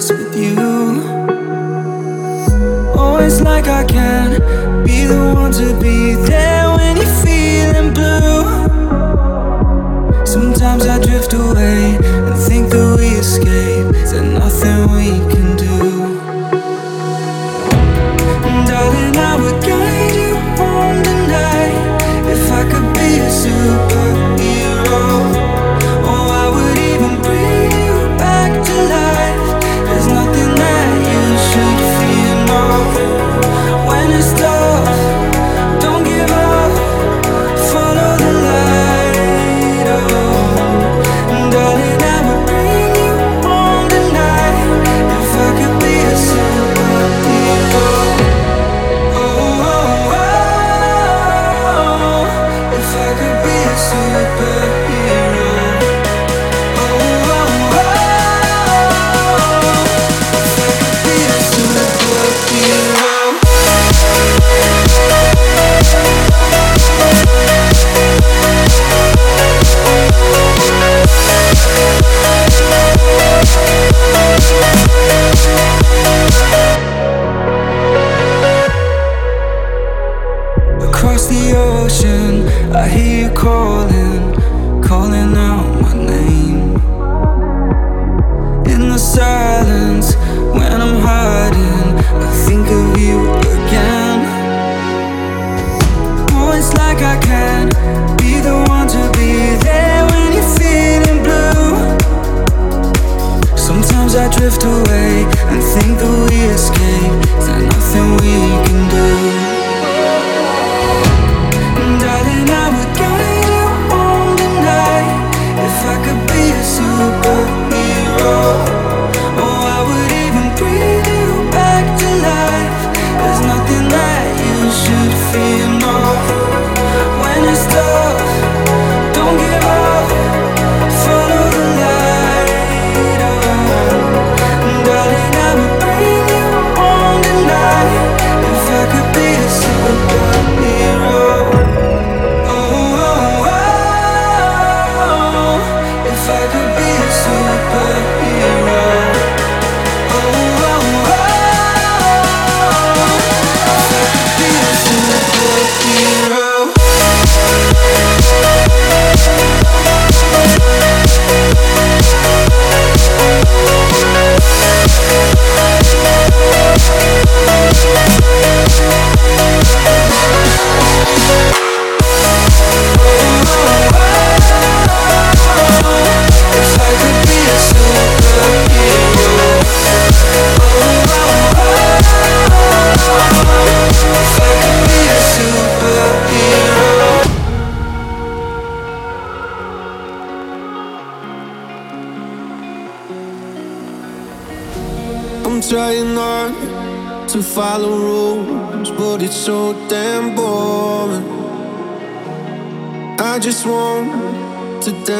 lives with you. Oh, like I can be the one to be there when you're feeling blue. Sometimes I drift away and think that we escape, there's nothing we can.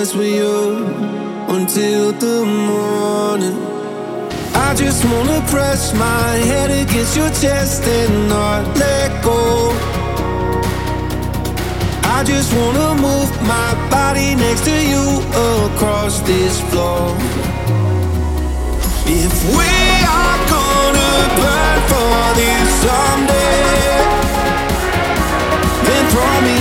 Dance with you until the morning. I just wanna press my head against your chest and not let go. I just wanna move my body next to you across this floor. If we are gonna burn for this someday, then throw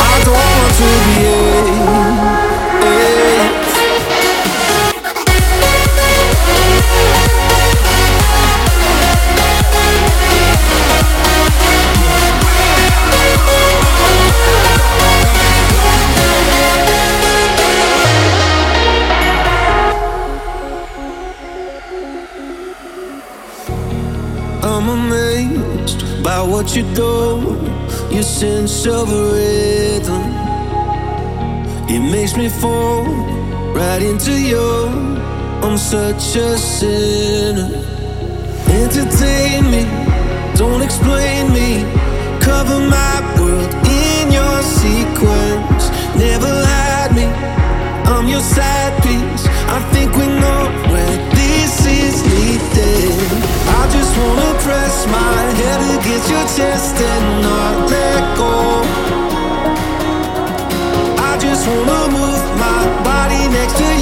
I don't want to be what you do. Your sense of rhythm. It makes me fall right into you. I'm such a sinner. Entertain me, don't explain me. Cover my world in your sequence. Never hide me, I'm your side piece. I think we know where this is leading. Wanna press my head against your chest and not let go. I just wanna move my body next to you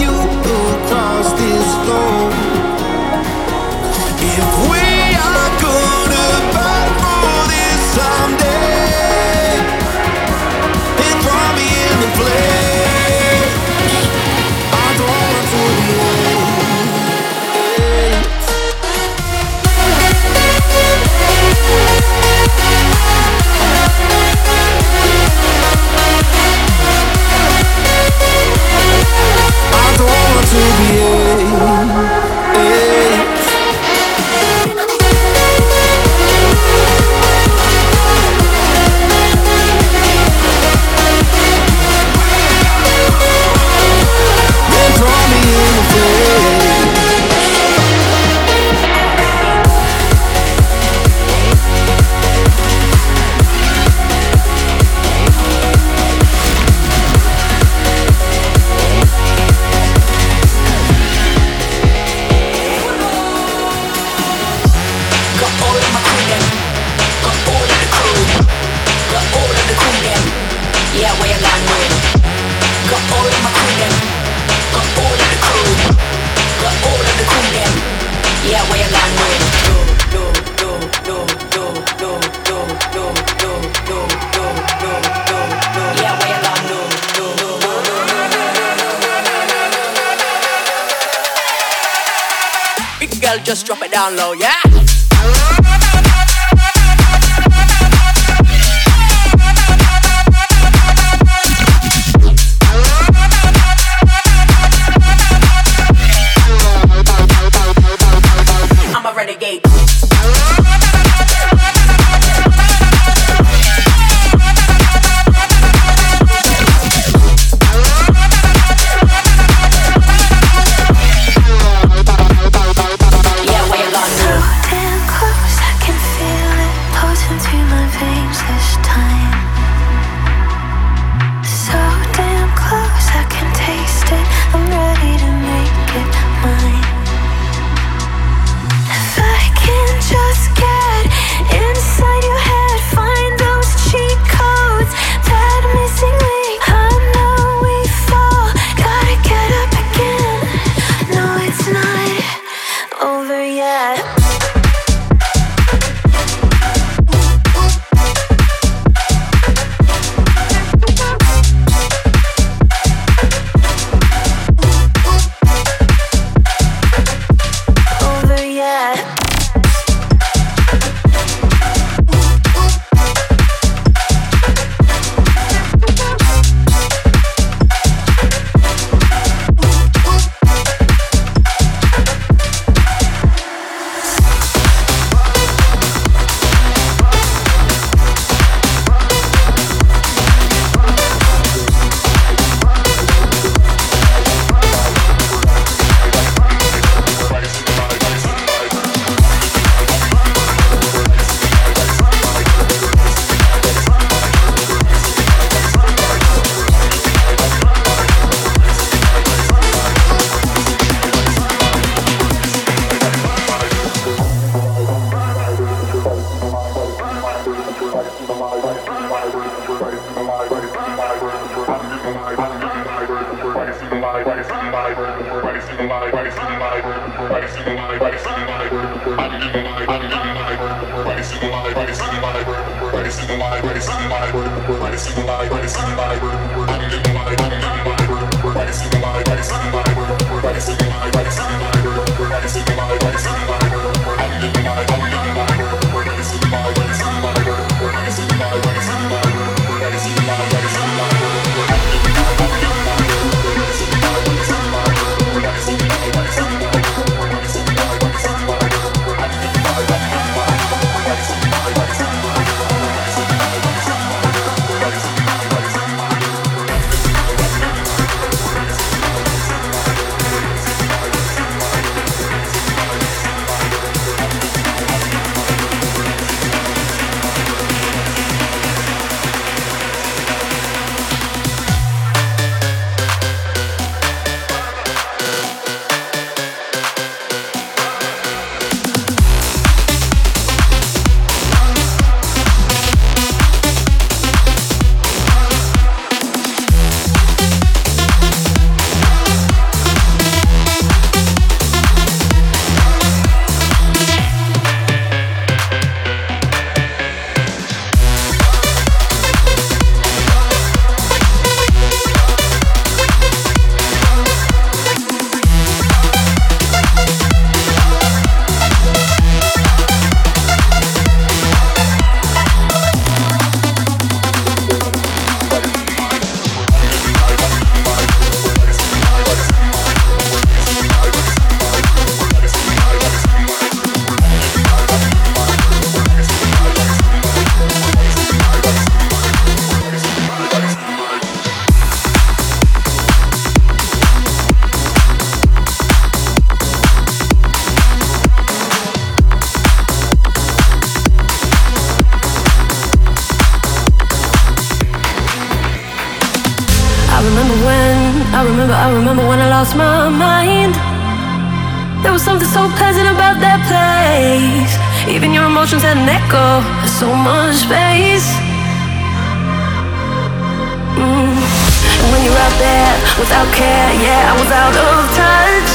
without care. Yeah, I was out of touch,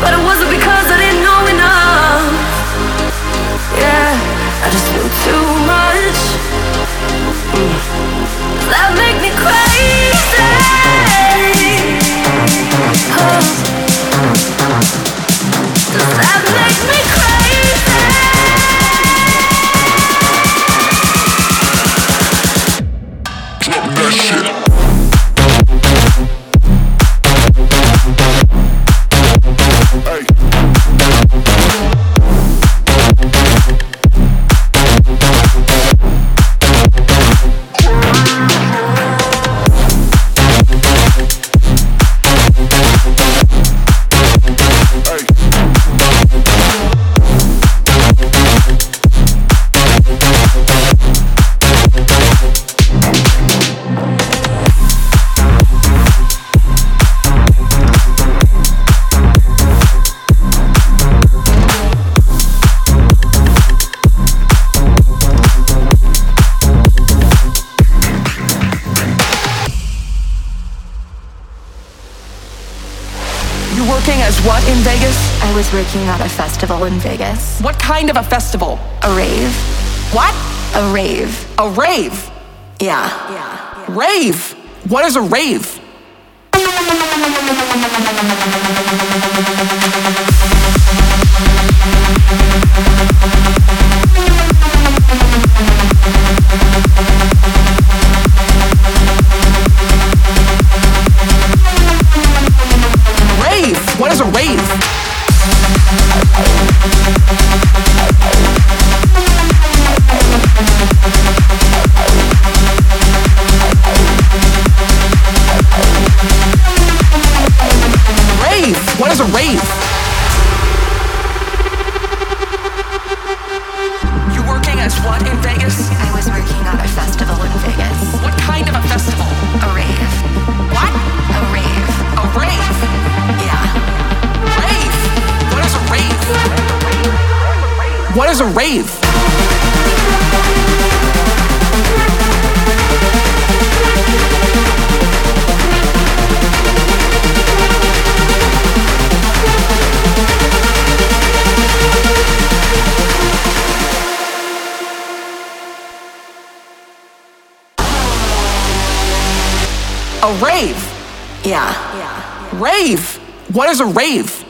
but it wasn't because I didn't know enough. Yeah, I just knew too much. Mm. That make me crazy. Working at a festival in Vegas. What kind of a festival? A rave. What? A rave. A rave? Yeah. Yeah. yeah. Rave? What is a? Rave? Yeah. Rave. What is a rave?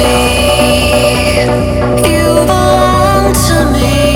be. You belong to me.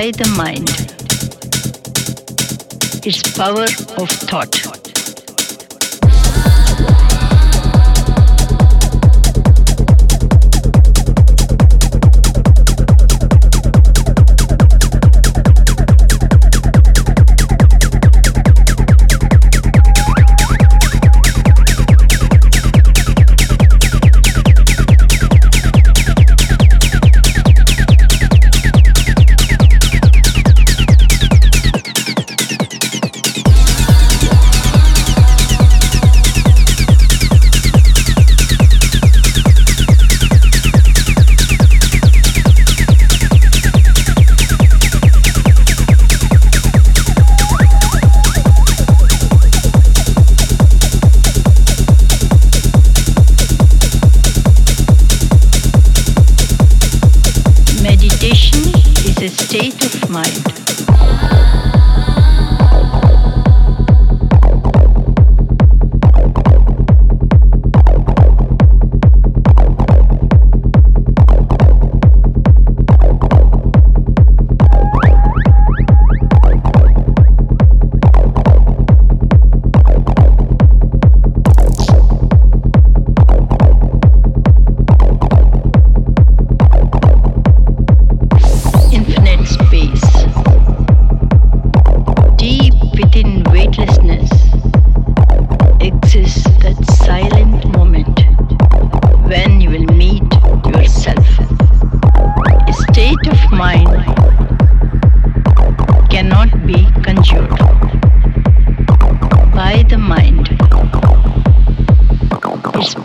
By the mind. Its power of thought.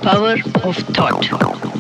power of thought.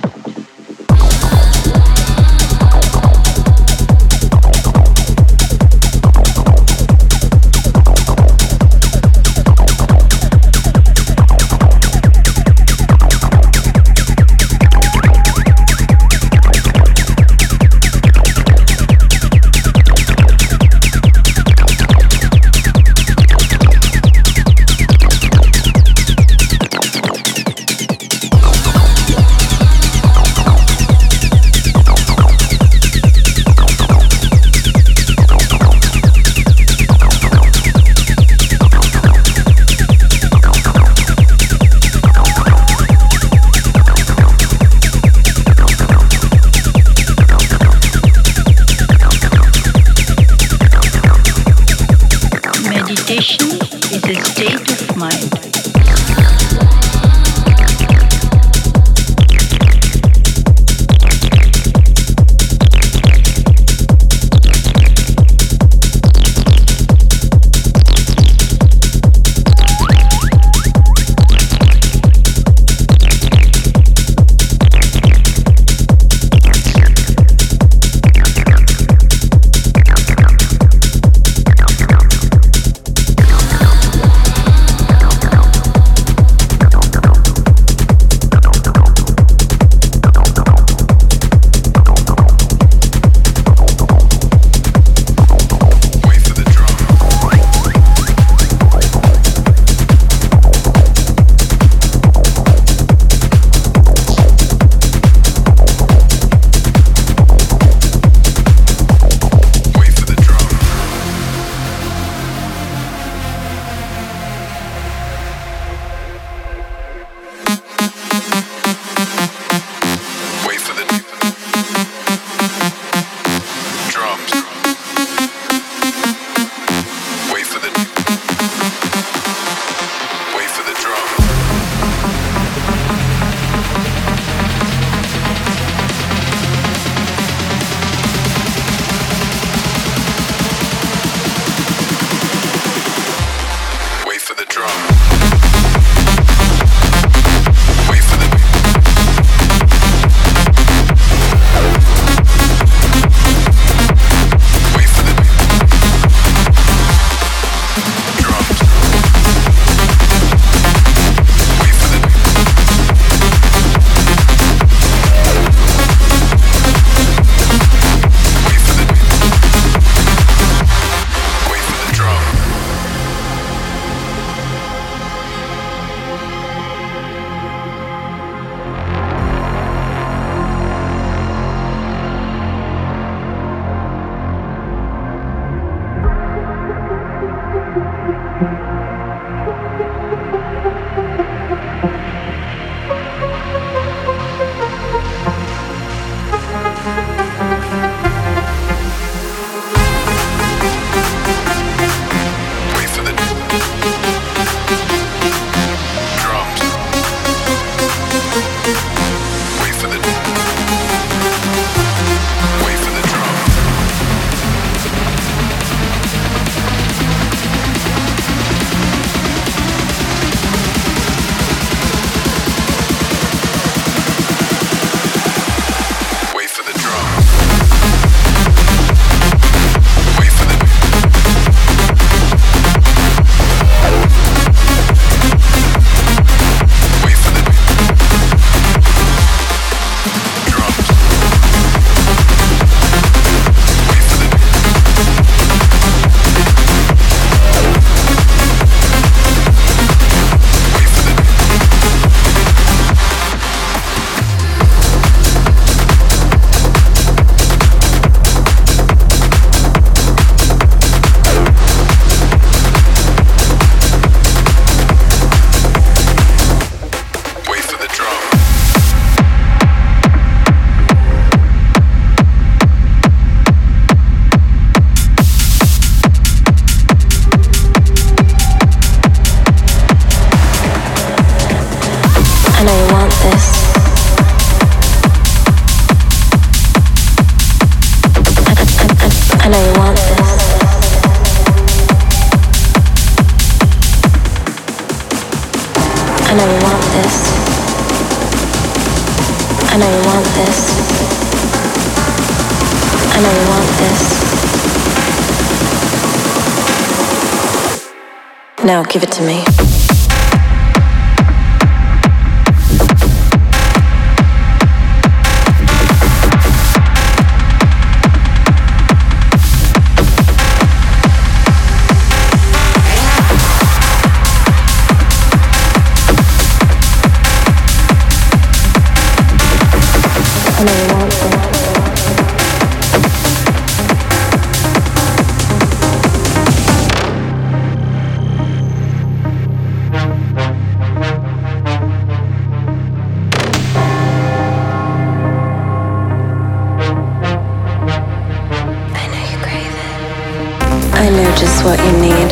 what you need.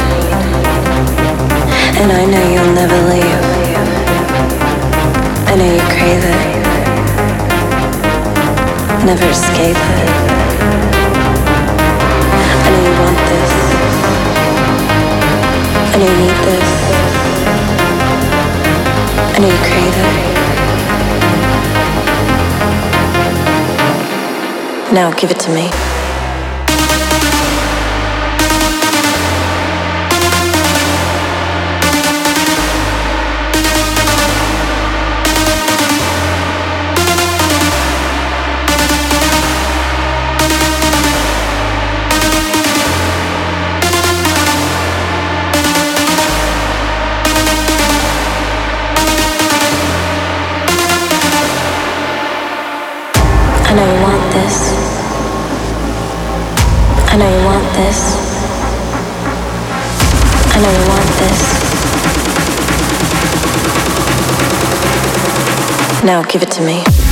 And I know you'll never leave. I know you crave it. Never escape it. I know you want this. I know you need this. I know you crave it. Now give it to me. this. I know you want this. Now give it to me.